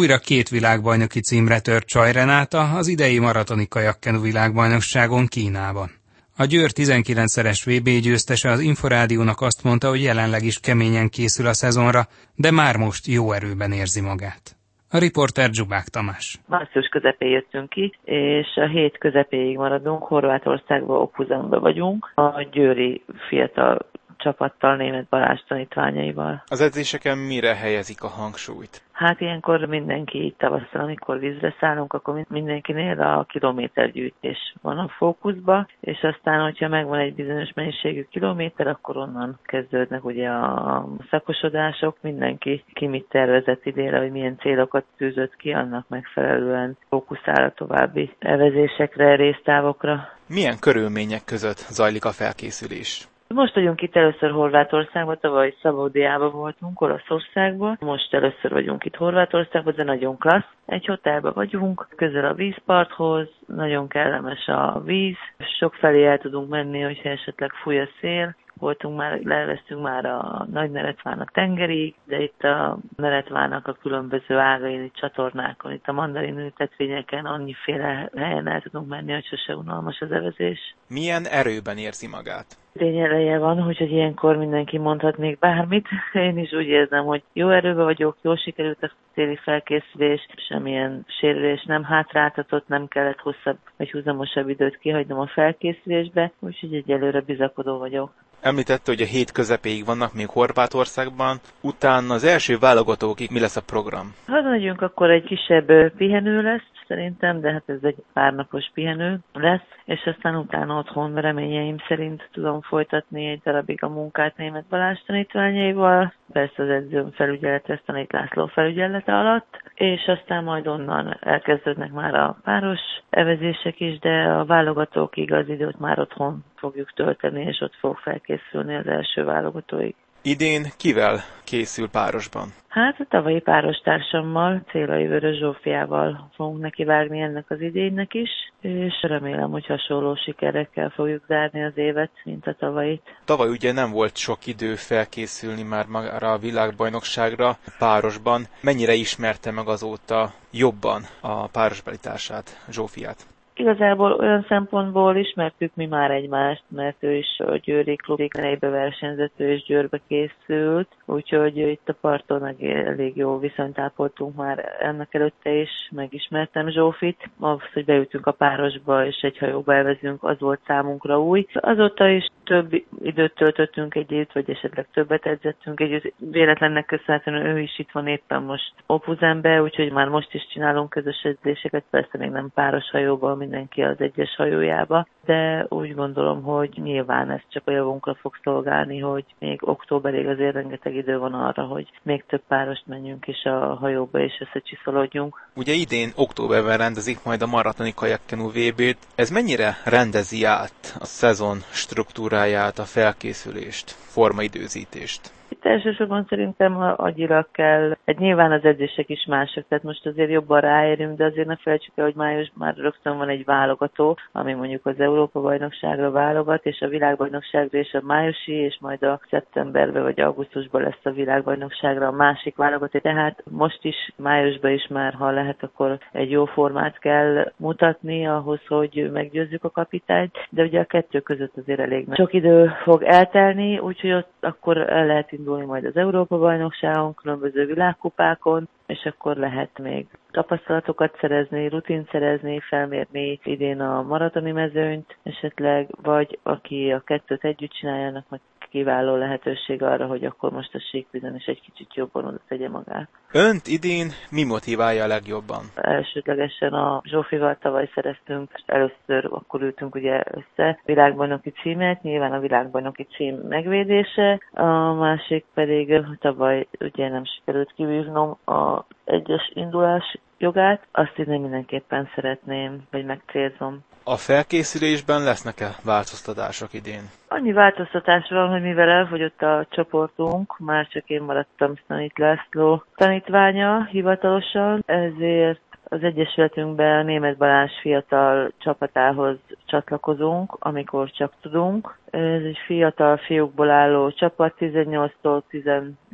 Újra két világbajnoki címre tört Csaj Renáta az idei maratoni kajakkenu világbajnokságon Kínában. A Győr 19-szeres VB győztese az Inforádiónak azt mondta, hogy jelenleg is keményen készül a szezonra, de már most jó erőben érzi magát. A riporter Zsubák Tamás. Március közepén jöttünk ki, és a hét közepéig maradunk, Horvátországban Opuzanban vagyunk. A győri fiatal csapattal, német Balázs tanítványaival. Az edzéseken mire helyezik a hangsúlyt? Hát ilyenkor mindenki tavasszal, amikor vízre szállunk, akkor mindenkinél a kilométergyűjtés van a fókuszba, és aztán, hogyha megvan egy bizonyos mennyiségű kilométer, akkor onnan kezdődnek ugye a szakosodások, mindenki ki mit tervezett idére, hogy milyen célokat tűzött ki, annak megfelelően fókuszál a további evezésekre, résztávokra. Milyen körülmények között zajlik a felkészülés? Most vagyunk itt először Horvátországban, tavaly Szabódiában voltunk, Olaszországban. Most először vagyunk itt Horvátországban, de nagyon klassz. Egy hotelben vagyunk, közel a vízparthoz, nagyon kellemes a víz, sok felé el tudunk menni, hogyha esetleg fúj a szél, voltunk már, leveztünk már a Nagy Neretvának tengerig, de itt a Neretvának a különböző ágain, itt csatornákon, itt a mandarin ültetvényeken annyiféle helyen el tudunk menni, hogy sose unalmas az evezés. Milyen erőben érzi magát? Tény eleje van, hogy ilyenkor mindenki mondhat még bármit. Én is úgy érzem, hogy jó erőben vagyok, jól sikerült a téli felkészülés, semmilyen sérülés nem hátráltatott, nem kellett hosszabb vagy húzamosabb időt kihagynom a felkészülésbe, úgyhogy egyelőre bizakodó vagyok. Említette, hogy a hét közepéig vannak még Horvátországban, utána az első válogatókig mi lesz a program? Ha megyünk, akkor egy kisebb pihenő lesz, szerintem, de hát ez egy párnapos pihenő lesz, és aztán utána otthon reményeim szerint tudom folytatni egy darabig a munkát német Balázs tanítványaival, persze az edzőm felügyelete, Tanít László felügyelete alatt, és aztán majd onnan elkezdődnek már a páros evezések is, de a válogatókig az időt már otthon fogjuk tölteni, és ott fog felkészülni az első válogatóig. Idén kivel készül párosban? Hát a tavalyi párostársammal, Célai Vörös Zsófiával fogunk nekivágni ennek az idénynek is, és remélem, hogy hasonló sikerekkel fogjuk zárni az évet, mint a tavalyit. Tavaly ugye nem volt sok idő felkészülni már magára a világbajnokságra párosban. Mennyire ismerte meg azóta jobban a párosbelitársát, Zsófiát? Igazából olyan szempontból ismertük mi már egymást, mert ő is a Győri klubik nejbe versenyzett, ő is Győrbe készült, úgyhogy itt a parton elég jó viszonyt ápoltunk már ennek előtte is, megismertem Zsófit. Az, hogy beültünk a párosba és egy hajóba elvezünk, az volt számunkra új. Azóta is több időt töltöttünk együtt, vagy esetleg többet edzettünk együtt. Véletlennek köszönhetően ő is itt van éppen most Opuzembe, úgyhogy már most is csinálunk közös edzéseket, persze még nem páros hajóban, mindenki az egyes hajójába, de úgy gondolom, hogy nyilván ez csak a javunkra fog szolgálni, hogy még októberig azért rengeteg idő van arra, hogy még több párost menjünk és a hajóba és összecsiszolódjunk. Ugye idén októberben rendezik majd a maratoni kajakkenu VB-t. Ez mennyire rendezi át a szezon struktúráját, a felkészülést, formaidőzítést? Elsősorban szerintem agyilag kell, egy nyilván az edzések is mások, tehát most azért jobban ráérünk, de azért ne felejtsük el, hogy május már rögtön van egy válogató, ami mondjuk az Európa bajnokságra válogat, és a világbajnokságra és a májusi, és majd a szeptemberben vagy augusztusban lesz a világbajnokságra a másik válogató. Tehát most is, májusban is már, ha lehet, akkor egy jó formát kell mutatni ahhoz, hogy meggyőzzük a kapitányt, de ugye a kettő között azért elég sok idő fog eltelni, úgyhogy ott akkor el lehet indulni majd az Európa-bajnokságon, különböző világkupákon, és akkor lehet még tapasztalatokat szerezni, rutint szerezni, felmérni idén a maratoni mezőnyt esetleg, vagy aki a kettőt együtt csinálja, annak meg kiváló lehetőség arra, hogy akkor most a síkvizon is egy kicsit jobban oda tegye magát. Önt idén mi motiválja a legjobban? Elsődlegesen a Zsófival tavaly szereztünk, először akkor ültünk ugye össze világbajnoki címet, nyilván a világbajnoki cím megvédése, a másik pedig tavaly ugye nem sikerült kivívnom a egyes indulás jogát, azt én mindenképpen szeretném, vagy megcélzom. A felkészülésben lesznek-e változtatások idén? Annyi változtatás van, hogy mivel elfogyott a csoportunk, már csak én maradtam Szanit László tanítványa hivatalosan, ezért az Egyesületünkben a Német Balázs fiatal csapatához csatlakozunk, amikor csak tudunk. Ez egy fiatal fiúkból álló csapat, 18-tól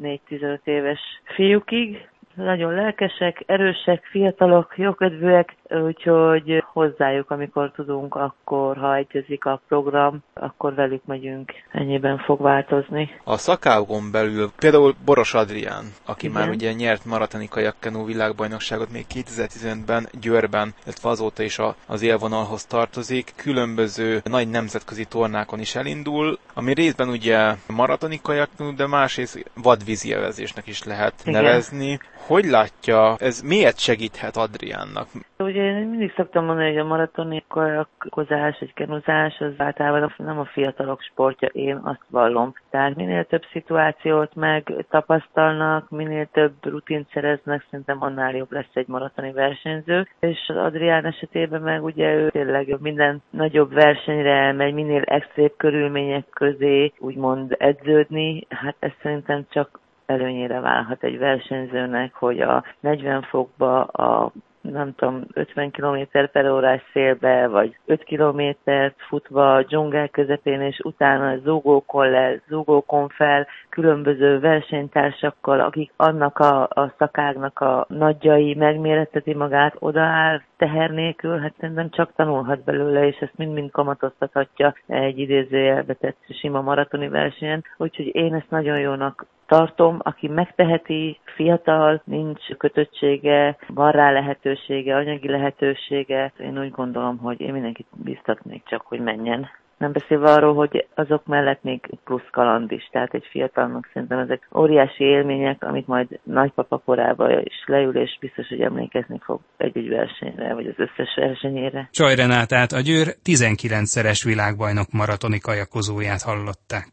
14-15 éves fiúkig, nagyon lelkesek, erősek, fiatalok, jókedvűek, úgyhogy hozzájuk, amikor tudunk, akkor ha egyezik a program, akkor velük megyünk. Ennyiben fog változni. A szakágon belül például Boros Adrián, aki Igen. már ugye nyert maratoni kajakkenú világbajnokságot még 2015-ben Győrben, illetve azóta is az élvonalhoz tartozik, különböző nagy nemzetközi tornákon is elindul, ami részben ugye maratoni kajakkenú, de másrészt vadvízi is lehet Igen. nevezni. Hogy látja, ez miért segíthet Adriánnak? Ugye én mindig szoktam mondani, hogy a maratoni kajakozás, egy kenuzás, az általában nem a fiatalok sportja, én azt vallom. Tehát minél több szituációt meg tapasztalnak, minél több rutint szereznek, szerintem annál jobb lesz egy maratoni versenyző. És az Adrián esetében meg ugye ő tényleg minden nagyobb versenyre elmegy, minél extrém körülmények közé úgymond edződni, hát ez szerintem csak előnyére válhat egy versenyzőnek, hogy a 40 fokba a nem tudom, 50 km per órás szélbe, vagy 5 kilométert futva a dzsungel közepén, és utána zúgókon le, zúgókon fel, különböző versenytársakkal, akik annak a, a szakágnak a nagyjai megméreteti magát, odaáll teher nélkül, hát szerintem csak tanulhat belőle, és ezt mind-mind kamatoztathatja egy idézőjelbe tett sima maratoni versenyen. Úgyhogy én ezt nagyon jónak tartom, aki megteheti, fiatal, nincs kötöttsége, van rá lehetősége, anyagi lehetősége. Én úgy gondolom, hogy én mindenkit biztatnék csak, hogy menjen. Nem beszélve arról, hogy azok mellett még plusz kaland is, tehát egy fiatalnak szerintem ezek óriási élmények, amit majd nagypapa korába is leül, és biztos, hogy emlékezni fog egy-egy versenyre, vagy az összes versenyére. Csaj Renátát, a Győr 19-szeres világbajnok maratoni kajakozóját hallották.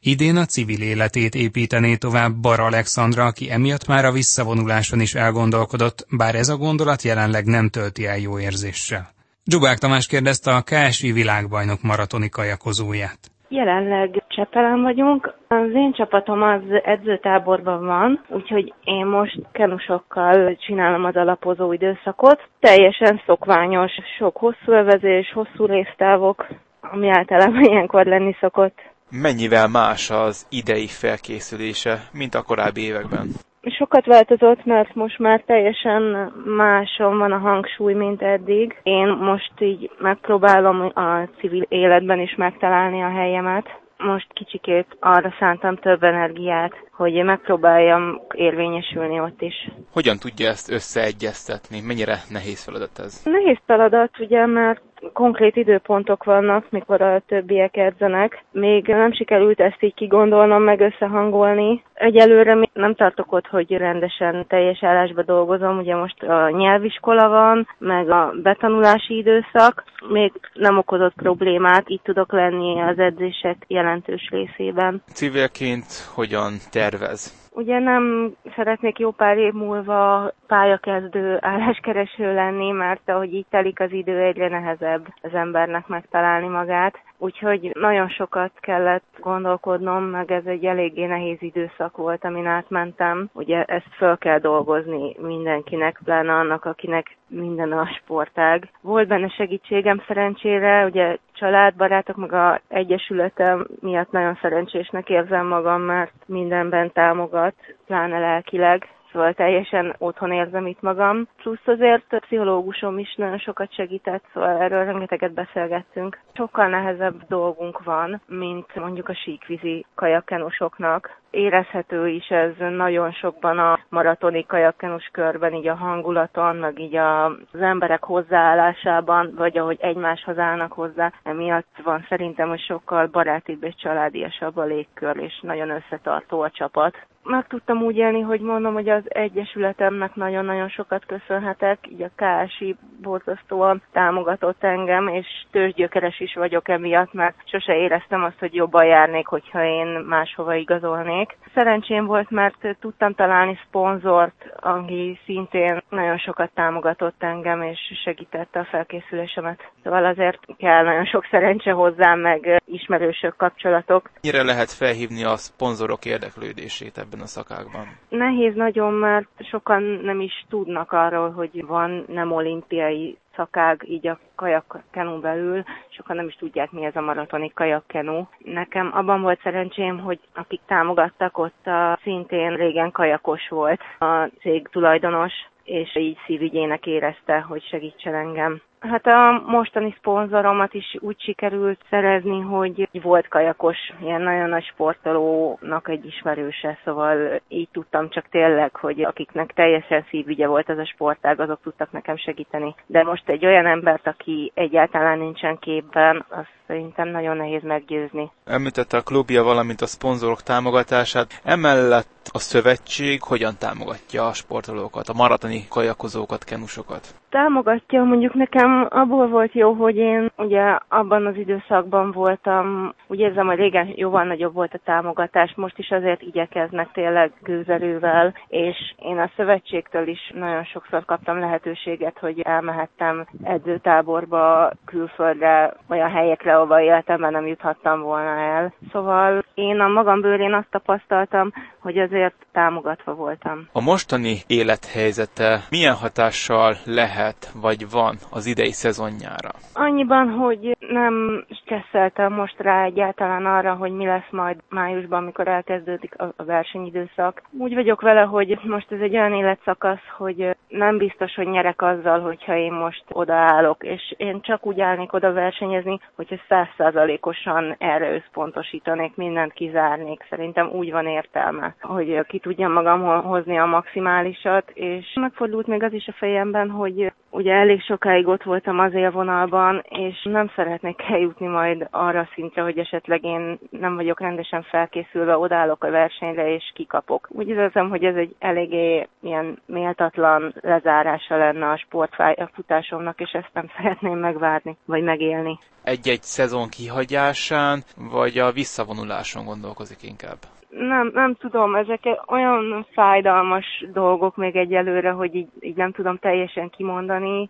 Idén a civil életét építené tovább Bar Alexandra, aki emiatt már a visszavonuláson is elgondolkodott, bár ez a gondolat jelenleg nem tölti el jó érzéssel. Dzsubák Tamás kérdezte a KSI világbajnok maratoni kajakozóját. Jelenleg Csepelen vagyunk. Az én csapatom az edzőtáborban van, úgyhogy én most kenusokkal csinálom az alapozó időszakot. Teljesen szokványos, sok hosszú övezés, hosszú résztávok, ami általában ilyenkor lenni szokott mennyivel más az idei felkészülése, mint a korábbi években? Sokat változott, mert most már teljesen máson van a hangsúly, mint eddig. Én most így megpróbálom a civil életben is megtalálni a helyemet. Most kicsikét arra szántam több energiát, hogy megpróbáljam érvényesülni ott is. Hogyan tudja ezt összeegyeztetni? Mennyire nehéz feladat ez? Nehéz feladat, ugye, mert konkrét időpontok vannak, mikor a többiek edzenek. Még nem sikerült ezt így kigondolnom, meg összehangolni. Egyelőre még nem tartok ott, hogy rendesen teljes állásba dolgozom. Ugye most a nyelviskola van, meg a betanulási időszak. Még nem okozott problémát, így tudok lenni az edzések jelentős részében. Civilként hogyan tervez? Ugye nem szeretnék jó pár év múlva pályakezdő álláskereső lenni, mert ahogy így telik az idő, egyre nehezebb az embernek megtalálni magát. Úgyhogy nagyon sokat kellett gondolkodnom, meg ez egy eléggé nehéz időszak volt, amin átmentem. Ugye ezt föl kell dolgozni mindenkinek, pláne annak, akinek minden a sportág. Volt benne segítségem szerencsére, ugye családbarátok, meg a egyesületem miatt nagyon szerencsésnek érzem magam, mert mindenben támogat, pláne lelkileg szóval teljesen otthon érzem itt magam. Plusz azért a pszichológusom is nagyon sokat segített, szóval erről rengeteget beszélgettünk. Sokkal nehezebb dolgunk van, mint mondjuk a síkvízi kajakkenusoknak. Érezhető is ez nagyon sokban a maratoni kajakkenus körben, így a hangulaton, meg így a, az emberek hozzáállásában, vagy ahogy egymáshoz állnak hozzá. Emiatt van szerintem, hogy sokkal barátibb és családiasabb a légkör, és nagyon összetartó a csapat meg tudtam úgy élni, hogy mondom, hogy az Egyesületemnek nagyon-nagyon sokat köszönhetek, így a KSI borzasztóan támogatott engem, és tőzsgyökeres is vagyok emiatt, mert sose éreztem azt, hogy jobban járnék, hogyha én máshova igazolnék. Szerencsém volt, mert tudtam találni szponzort, aki szintén nagyon sokat támogatott engem, és segítette a felkészülésemet. Szóval azért kell nagyon sok szerencse hozzám, meg ismerősök kapcsolatok. Mire lehet felhívni a szponzorok érdeklődését ebben a szakákban? Nehéz nagyon, mert sokan nem is tudnak arról, hogy van nem olimpiai szakág így a kajakkenu belül, sokan nem is tudják, mi ez a maratoni kajakkenu. Nekem abban volt szerencsém, hogy akik támogattak, ott a szintén régen kajakos volt a cég tulajdonos, és így szívügyének érezte, hogy segítsen engem. Hát a mostani szponzoromat is úgy sikerült szerezni, hogy volt kajakos, ilyen nagyon nagy sportolónak egy ismerőse, szóval így tudtam csak tényleg, hogy akiknek teljesen szívügye volt ez a sportág, azok tudtak nekem segíteni. De most egy olyan embert, aki egyáltalán nincsen képben, azt szerintem nagyon nehéz meggyőzni. Említette a klubja, valamint a szponzorok támogatását. Emellett a szövetség hogyan támogatja a sportolókat, a maratoni kajakozókat, kenusokat? Támogatja, mondjuk nekem abból volt jó, hogy én ugye abban az időszakban voltam, úgy érzem, hogy régen jóval nagyobb volt a támogatás, most is azért igyekeznek tényleg gőzerővel, és én a szövetségtől is nagyon sokszor kaptam lehetőséget, hogy elmehettem edzőtáborba, külföldre, olyan helyekre, ahova életemben nem juthattam volna el. Szóval én a magam bőrén azt tapasztaltam, hogy azért támogatva voltam. A mostani élethelyzete milyen hatással lehet, vagy van az idei szezonjára? Annyiban, hogy nem stresszeltem most rá egyáltalán arra, hogy mi lesz majd májusban, amikor elkezdődik a versenyidőszak. Úgy vagyok vele, hogy most ez egy olyan életszakasz, hogy nem biztos, hogy nyerek azzal, hogyha én most odaállok, és én csak úgy állnék oda versenyezni, hogyha százszázalékosan erre összpontosítanék, mindent kizárnék. Szerintem úgy van értelme, hogy ki tudjam magam hozni a maximálisat, és megfordult még az is a fejemben, hogy ugye elég sokáig ott voltam az élvonalban, és nem szeretnék eljutni majd arra szintre, hogy esetleg én nem vagyok rendesen felkészülve, odállok a versenyre és kikapok. Úgy érzem, hogy ez egy eléggé ilyen méltatlan lezárása lenne a sportfutásomnak, és ezt nem szeretném megvárni, vagy megélni. Egy-egy szezon kihagyásán, vagy a visszavonuláson gondolkozik inkább? Nem, nem tudom, ezek olyan fájdalmas dolgok még egyelőre, hogy így, így nem tudom teljesen kimondani.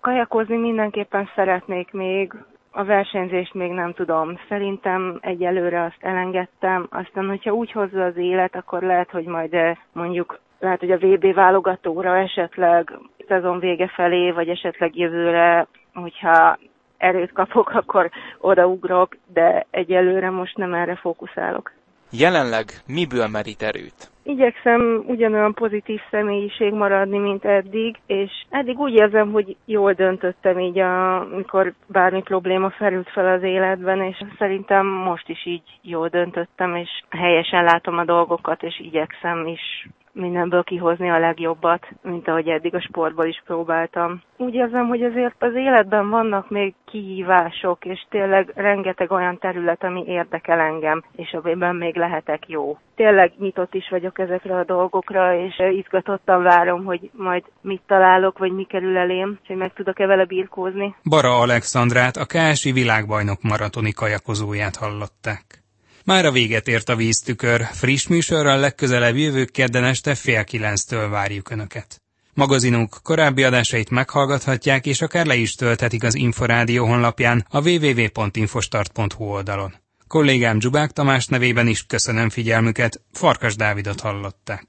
Kajakozni mindenképpen szeretnék még, a versenyzést még nem tudom. Szerintem egyelőre azt elengedtem. Aztán, hogyha úgy hozza az élet, akkor lehet, hogy majd eh, mondjuk lehet, hogy a VB válogatóra esetleg szezon vége felé, vagy esetleg jövőre, hogyha erőt kapok, akkor odaugrok, de egyelőre most nem erre fókuszálok. Jelenleg miből merít erőt? Igyekszem ugyanolyan pozitív személyiség maradni, mint eddig, és eddig úgy érzem, hogy jól döntöttem így, amikor bármi probléma felült fel az életben, és szerintem most is így jól döntöttem, és helyesen látom a dolgokat, és igyekszem is mindenből kihozni a legjobbat, mint ahogy eddig a sportból is próbáltam. Úgy érzem, hogy azért az életben vannak még kihívások, és tényleg rengeteg olyan terület, ami érdekel engem, és amiben még lehetek jó. Tényleg nyitott is vagyok ezekre a dolgokra, és izgatottan várom, hogy majd mit találok, vagy mi kerül elém, hogy meg tudok-e vele birkózni. Bara Alexandrát, a KSI világbajnok maratoni kajakozóját hallották. Már a véget ért a víztükör, friss műsorral legközelebb jövő kedden este fél kilenctől várjuk Önöket. Magazinunk korábbi adásait meghallgathatják, és akár le is tölthetik az Inforádió honlapján a www.infostart.hu oldalon. Kollégám Dzsubák Tamás nevében is köszönöm figyelmüket, Farkas Dávidot hallották.